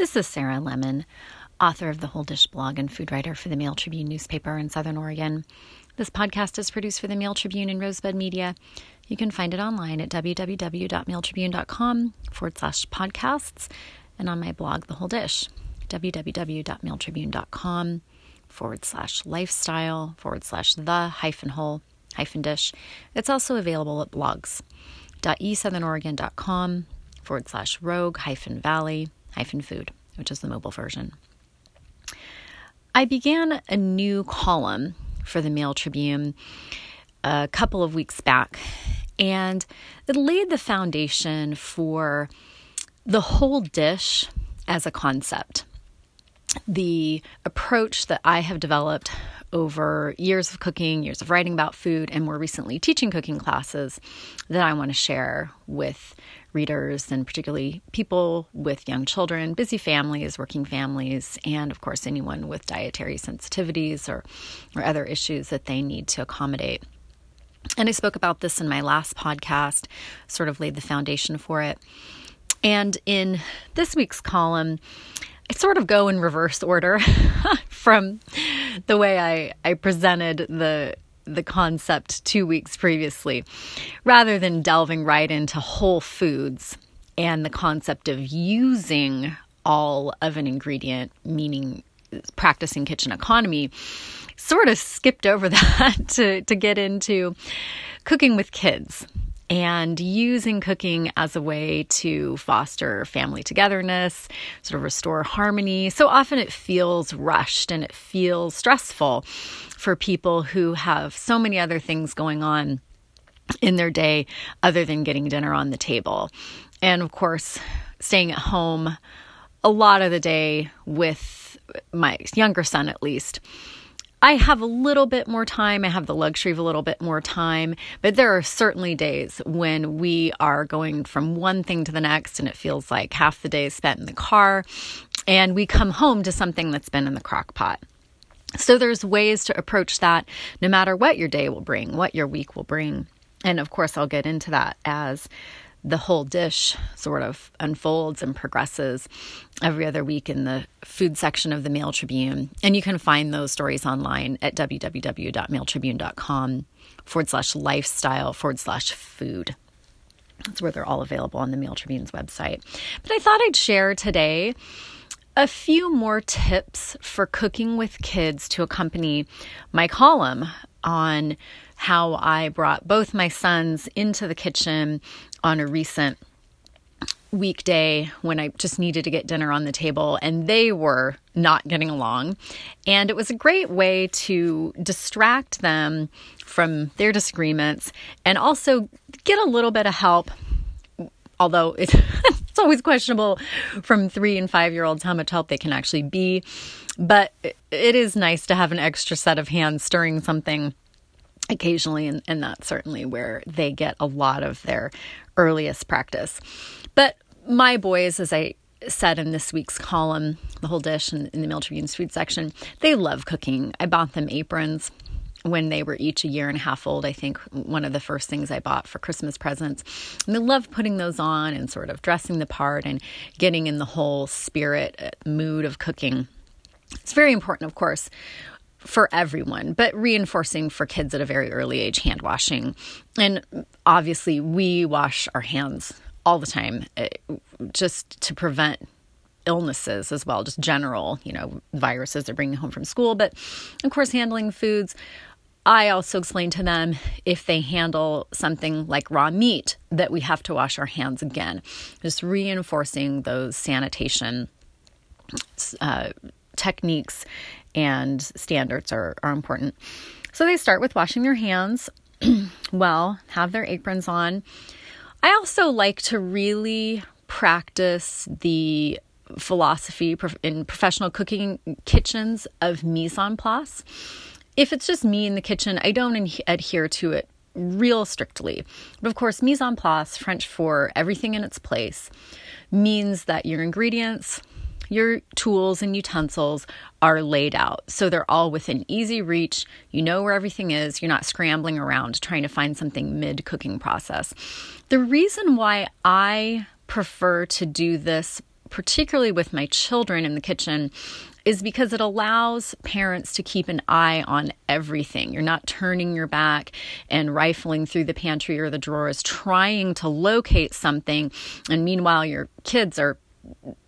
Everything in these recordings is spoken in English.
This is Sarah Lemon, author of the Whole Dish blog and food writer for the Mail Tribune newspaper in Southern Oregon. This podcast is produced for the Mail Tribune and Rosebud Media. You can find it online at www.mailtribune.com forward slash podcasts and on my blog, The Whole Dish, www.mailtribune.com forward slash lifestyle forward slash the hyphen whole hyphen dish. It's also available at blogs.esouthernoregon.com forward slash rogue hyphen valley food, which is the mobile version. I began a new column for the Mail Tribune a couple of weeks back, and it laid the foundation for the whole dish as a concept. The approach that I have developed over years of cooking, years of writing about food, and more recently teaching cooking classes that I want to share with readers and particularly people with young children, busy families, working families, and of course, anyone with dietary sensitivities or, or other issues that they need to accommodate. And I spoke about this in my last podcast, sort of laid the foundation for it. And in this week's column, I sort of go in reverse order from the way I, I presented the the concept two weeks previously, rather than delving right into whole foods and the concept of using all of an ingredient, meaning practicing kitchen economy, sort of skipped over that to, to get into cooking with kids and using cooking as a way to foster family togetherness, sort of restore harmony. So often it feels rushed and it feels stressful for people who have so many other things going on in their day other than getting dinner on the table. And of course, staying at home a lot of the day with my younger son, at least I have a little bit more time. I have the luxury of a little bit more time, but there are certainly days when we are going from one thing to the next and it feels like half the day is spent in the car and we come home to something that's been in the crock pot. So there's ways to approach that no matter what your day will bring, what your week will bring. And of course, I'll get into that as the whole dish sort of unfolds and progresses every other week in the food section of the Mail Tribune. And you can find those stories online at www.mailtribune.com forward slash lifestyle forward slash food. That's where they're all available on the Mail Tribune's website. But I thought I'd share today a few more tips for cooking with kids to accompany my column on how I brought both my sons into the kitchen on a recent weekday when I just needed to get dinner on the table and they were not getting along. And it was a great way to distract them from their disagreements and also get a little bit of help. Although it's, it's always questionable from three and five year olds how much help they can actually be. But it is nice to have an extra set of hands stirring something occasionally, and, and that's certainly where they get a lot of their earliest practice. But my boys, as I said in this week's column, the whole dish in, in the Mail Tribune's food section, they love cooking. I bought them aprons when they were each a year and a half old, I think one of the first things I bought for Christmas presents. And they love putting those on and sort of dressing the part and getting in the whole spirit, uh, mood of cooking. It's very important, of course, for everyone, but reinforcing for kids at a very early age hand washing. And obviously, we wash our hands all the time eh, just to prevent illnesses as well, just general, you know, viruses they're bringing home from school. But of course, handling foods. I also explain to them if they handle something like raw meat that we have to wash our hands again, just reinforcing those sanitation uh, techniques and standards are, are important. So they start with washing their hands well, have their aprons on. I also like to really practice the philosophy in professional cooking kitchens of mise en place. If it's just me in the kitchen, I don't adhere to it real strictly. But of course, mise en place, French for everything in its place, means that your ingredients, your tools and utensils are laid out. So they're all within easy reach. You know where everything is. You're not scrambling around trying to find something mid cooking process. The reason why I prefer to do this particularly with my children in the kitchen, is because it allows parents to keep an eye on everything. You're not turning your back and rifling through the pantry or the drawers trying to locate something. And meanwhile, your kids are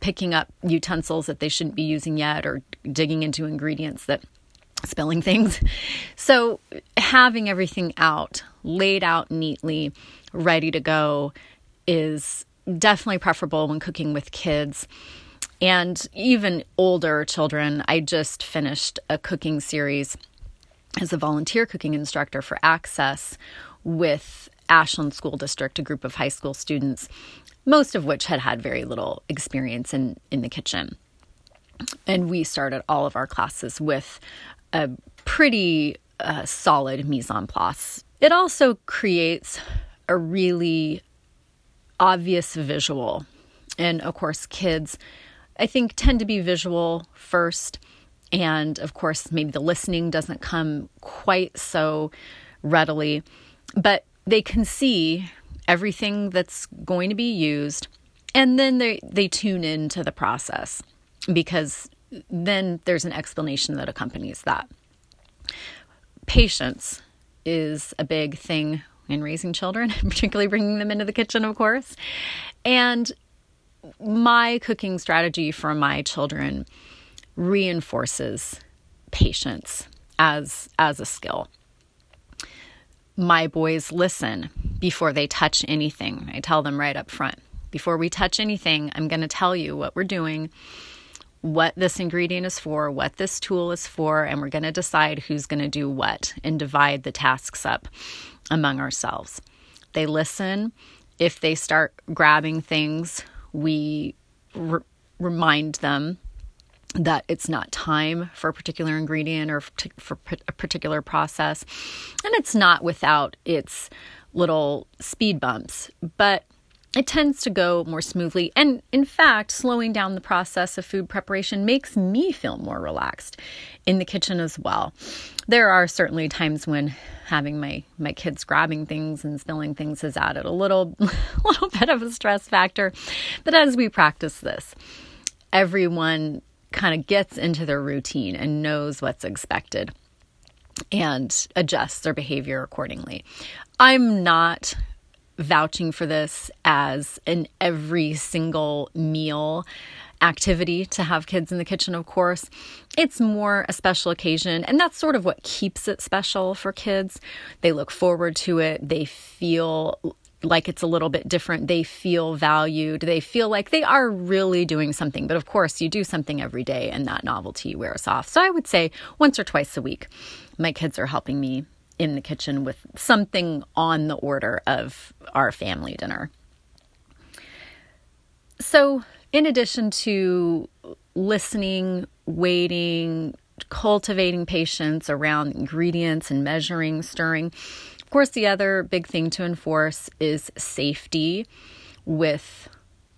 picking up utensils that they shouldn't be using yet or digging into ingredients that spilling things. So, having everything out, laid out neatly, ready to go is definitely preferable when cooking with kids and even older children. I just finished a cooking series as a volunteer cooking instructor for Access with Ashland School District, a group of high school students, most of which had had very little experience in, in the kitchen. And we started all of our classes with a pretty uh, solid mise en place. It also creates a really obvious visual. And of course, kids, I think, tend to be visual first. And of course, maybe the listening doesn't come quite so readily, but they can see everything that's going to be used. And then they, they tune into the process because then there's an explanation that accompanies that. Patience is a big thing in raising children, particularly bringing them into the kitchen, of course. And my cooking strategy for my children reinforces patience as as a skill. My boys listen before they touch anything. I tell them right up front. Before we touch anything, I'm going to tell you what we're doing what this ingredient is for, what this tool is for, and we're going to decide who's going to do what and divide the tasks up among ourselves. They listen. If they start grabbing things, we re- remind them that it's not time for a particular ingredient or for a particular process. And it's not without its little speed bumps, but it tends to go more smoothly. And in fact, slowing down the process of food preparation makes me feel more relaxed in the kitchen as well. There are certainly times when having my my kids grabbing things and spilling things has added a little little bit of a stress factor. But as we practice this, everyone kind of gets into their routine and knows what's expected and adjusts their behavior accordingly. I'm not vouching for this as an every single meal activity to have kids in the kitchen, of course. It's more a special occasion, and that's sort of what keeps it special for kids. They look forward to it, they feel like it's a little bit different. They feel valued. They feel like they are really doing something. But of course, you do something every day and that novelty wears off. So I would say once or twice a week, my kids are helping me in the kitchen with something on the order of our family dinner. So, in addition to listening, waiting, cultivating patience around ingredients and measuring, stirring, of course, the other big thing to enforce is safety with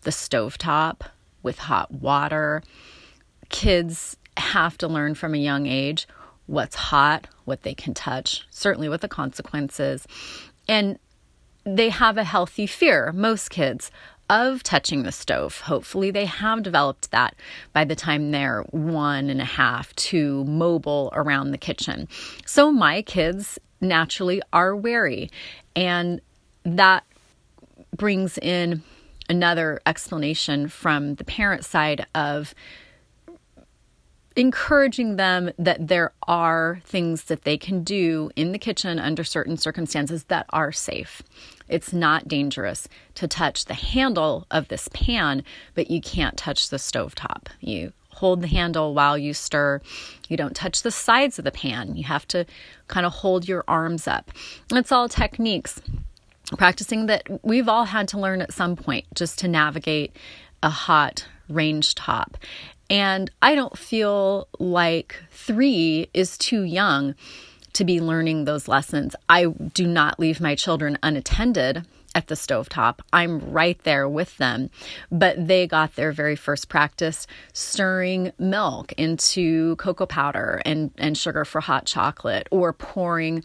the stovetop, with hot water. Kids have to learn from a young age what's hot, what they can touch, certainly what the consequences. And they have a healthy fear, most kids, of touching the stove. Hopefully, they have developed that by the time they're one and a half, two, mobile around the kitchen. So, my kids naturally are wary. And that brings in another explanation from the parent side of encouraging them that there are things that they can do in the kitchen under certain circumstances that are safe. It's not dangerous to touch the handle of this pan, but you can't touch the stove top. You hold the handle while you stir. You don't touch the sides of the pan. You have to kind of hold your arms up. It's all techniques practicing that we've all had to learn at some point just to navigate a hot range top. And I don't feel like three is too young to be learning those lessons. I do not leave my children unattended at the stovetop. I'm right there with them. But they got their very first practice stirring milk into cocoa powder and, and sugar for hot chocolate or pouring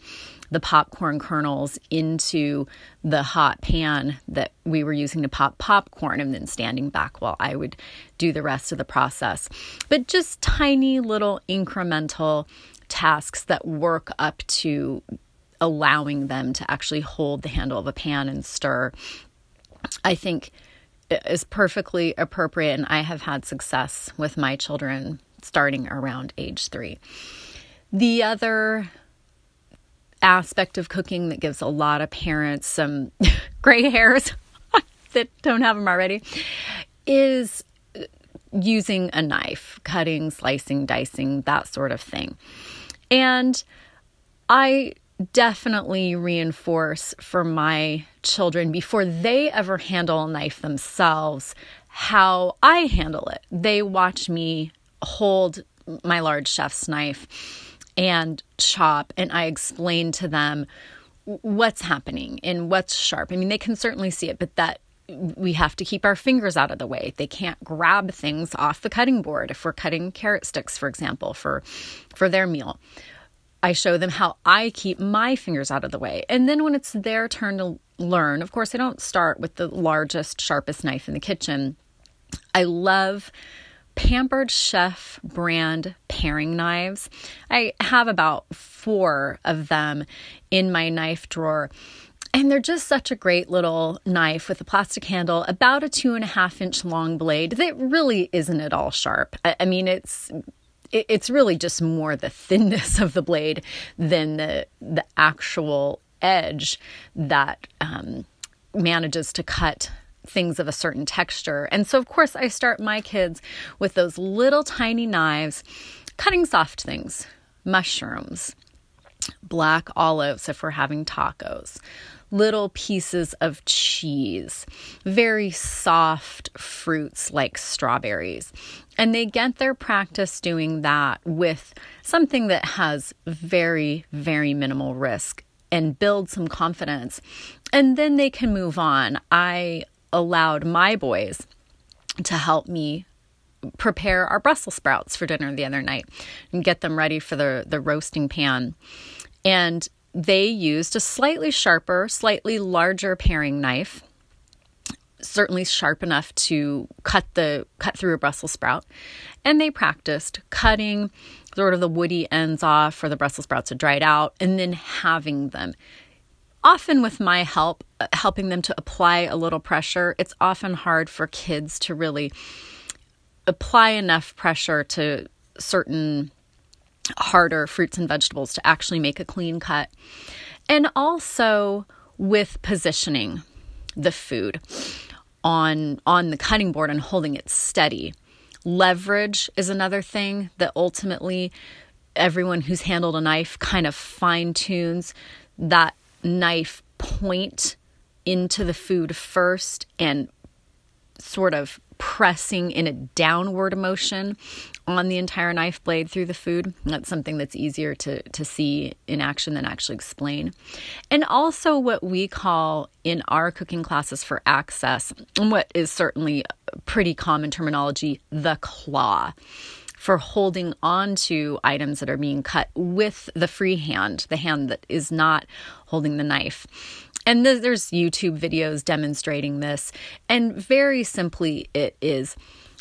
the popcorn kernels into the hot pan that we were using to pop popcorn and then standing back while I would do the rest of the process. But just tiny little incremental tasks that work up to allowing them to actually hold the handle of a pan and stir, I think is perfectly appropriate. And I have had success with my children starting around age three. The other aspect of cooking that gives a lot of parents some gray hairs that don't have them already is using a knife, cutting, slicing, dicing, that sort of thing. And I definitely reinforce for my children before they ever handle a knife themselves how I handle it. They watch me hold my large chef's knife and chop, and I explain to them what's happening and what's sharp. I mean, they can certainly see it, but that we have to keep our fingers out of the way. They can't grab things off the cutting board if we're cutting carrot sticks, for example, for for their meal. I show them how I keep my fingers out of the way. And then when it's their turn to learn, of course, I don't start with the largest, sharpest knife in the kitchen. I love Pampered Chef brand paring knives. I have about four of them in my knife drawer. And they're just such a great little knife with a plastic handle, about a two and a half inch long blade that really isn't at all sharp. I, mean, it's it's really just more the thinness of the blade than the the actual edge that um, manages to cut things of a certain texture. And so, of course, I start my kids with those little tiny knives, cutting soft things, mushrooms, black olives if we're having tacos, little pieces of cheese, very soft fruits like strawberries. And they get their practice doing that with something that has very, very minimal risk and build some confidence. And then they can move on. I allowed my boys to help me prepare our Brussels sprouts for dinner the other night and get them ready for the, the roasting pan. And they used a slightly sharper, slightly larger paring knife, certainly sharp enough to cut the cut through a Brussels sprout. And they practiced cutting sort of the woody ends off for the Brussels sprouts to dry it out and then having them. Often with my help, uh, helping them to apply a little pressure, it's often hard for kids to really apply enough pressure to certain harder fruits and vegetables to actually make a clean cut. And also with positioning the food on on the cutting board and holding it steady. Leverage is another thing that ultimately everyone who's handled a knife kind of fine tunes that knife point into the food first and sort of pressing in a downward motion on the entire knife blade through the food. That's something that's easier to, to see in action than actually explain. And also, what we call in our cooking classes for access, and what is certainly pretty common terminology, the claw for holding on to items that are being cut with the free hand, the hand that is not holding the knife. And there's YouTube videos demonstrating this. And very simply, it is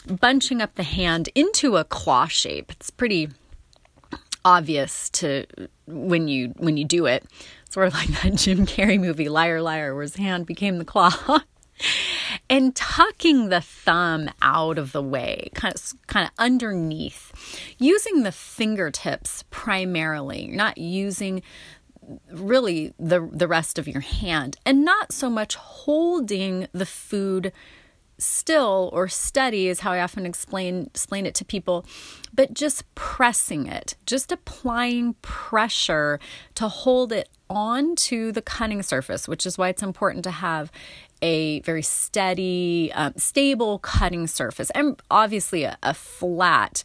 bunching up the hand into a claw shape. It's pretty obvious to when you when you do it. Sort of like that Jim Carrey movie Liar Liar where his hand became the claw. and tucking the thumb out of the way, kind of kind of underneath. Using the fingertips primarily. You're not using really the the rest of your hand and not so much holding the food still or steady is how I often explain explain it to people, but just pressing it, just applying pressure to hold it onto the cutting surface, which is why it's important to have a very steady, um, stable cutting surface, and obviously a, a flat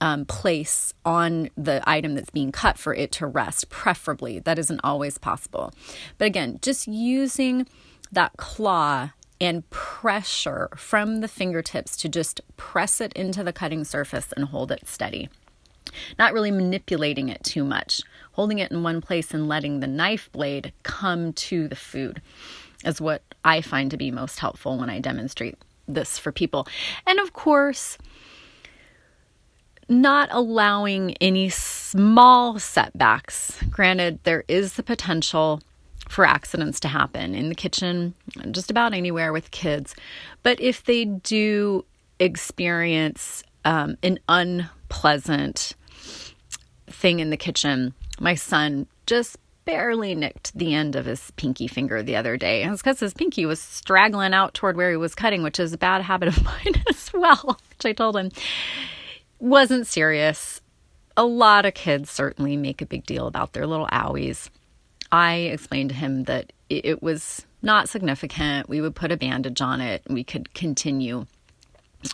um, place on the item that's being cut for it to rest, preferably. That isn't always possible. But again, just using that claw and pressure from the fingertips to just press it into the cutting surface and hold it steady. not really manipulating it too much, holding it in one place and letting the knife blade come to the food is what I find to be most helpful when I demonstrate this for people. And of course, not allowing any small setbacks. Granted, there is the potential for accidents to happen in the kitchen, just about anywhere with kids. But if they do experience um, an unpleasant thing in the kitchen, my son just barely nicked the end of his pinky finger the other day. And it's because his pinky was straggling out toward where he was cutting, which is a bad habit of mine as well, which I told him wasn't serious. A lot of kids certainly make a big deal about their little owies. I explained to him that it was not significant. We would put a bandage on it and we could continue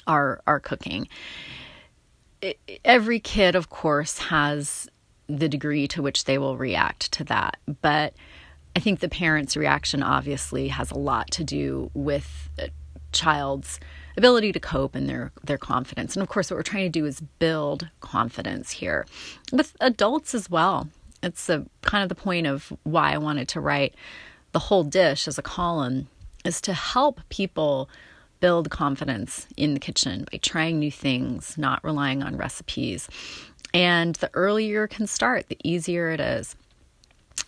our our cooking. Every kid of course has the degree to which they will react to that, but I think the parent's reaction obviously has a lot to do with a child's ability to cope and their their confidence. And of course what we're trying to do is build confidence here with adults as well it's a kind of the point of why I wanted to write the whole dish as a column is to help people build confidence in the kitchen by trying new things, not relying on recipes. And the earlier can start, the easier it is.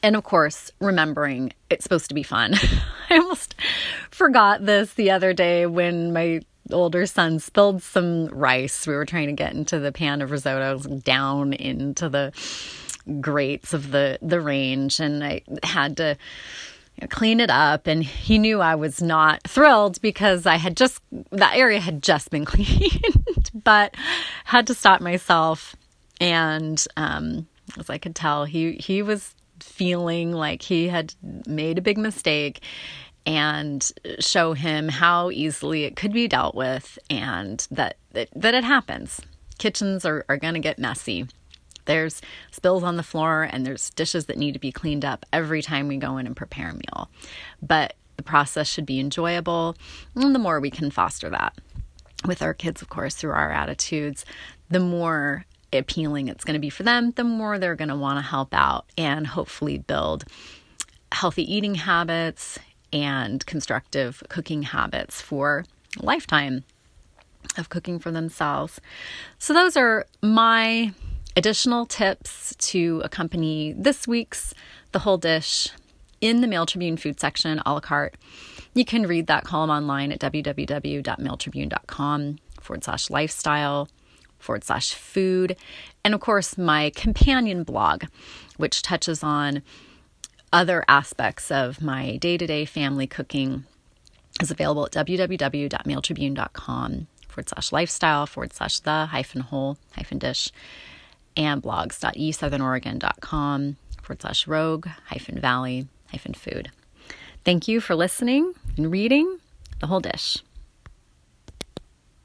And of course, remembering it's supposed to be fun. I almost forgot this the other day when my older son spilled some rice. We were trying to get into the pan of risotto down into the grates of the the range, and I had to clean it up. And he knew I was not thrilled because I had just that area had just been cleaned, but had to stop myself. And um, as I could tell, he he was feeling like he had made a big mistake and show him how easily it could be dealt with and that that, that it happens kitchens are, are going to get messy there's spills on the floor and there's dishes that need to be cleaned up every time we go in and prepare a meal. But the process should be enjoyable, and the more we can foster that with our kids, of course, through our attitudes, the more appealing it's going to be for them, the more they're going to want to help out and hopefully build healthy eating habits and constructive cooking habits for lifetime of cooking for themselves. So, those are my additional tips to accompany this week's The Whole Dish in the Mail Tribune food section a la carte. You can read that column online at www.mailtribune.com forward slash lifestyle forward slash food. And of course, my companion blog, which touches on other aspects of my day to day family cooking, is available at www.mailtribune.com forward slash lifestyle forward slash the hyphen whole hyphen dish and blogs.esouthernoregon.com forward slash rogue hyphen valley hyphen food. Thank you for listening and reading the whole dish.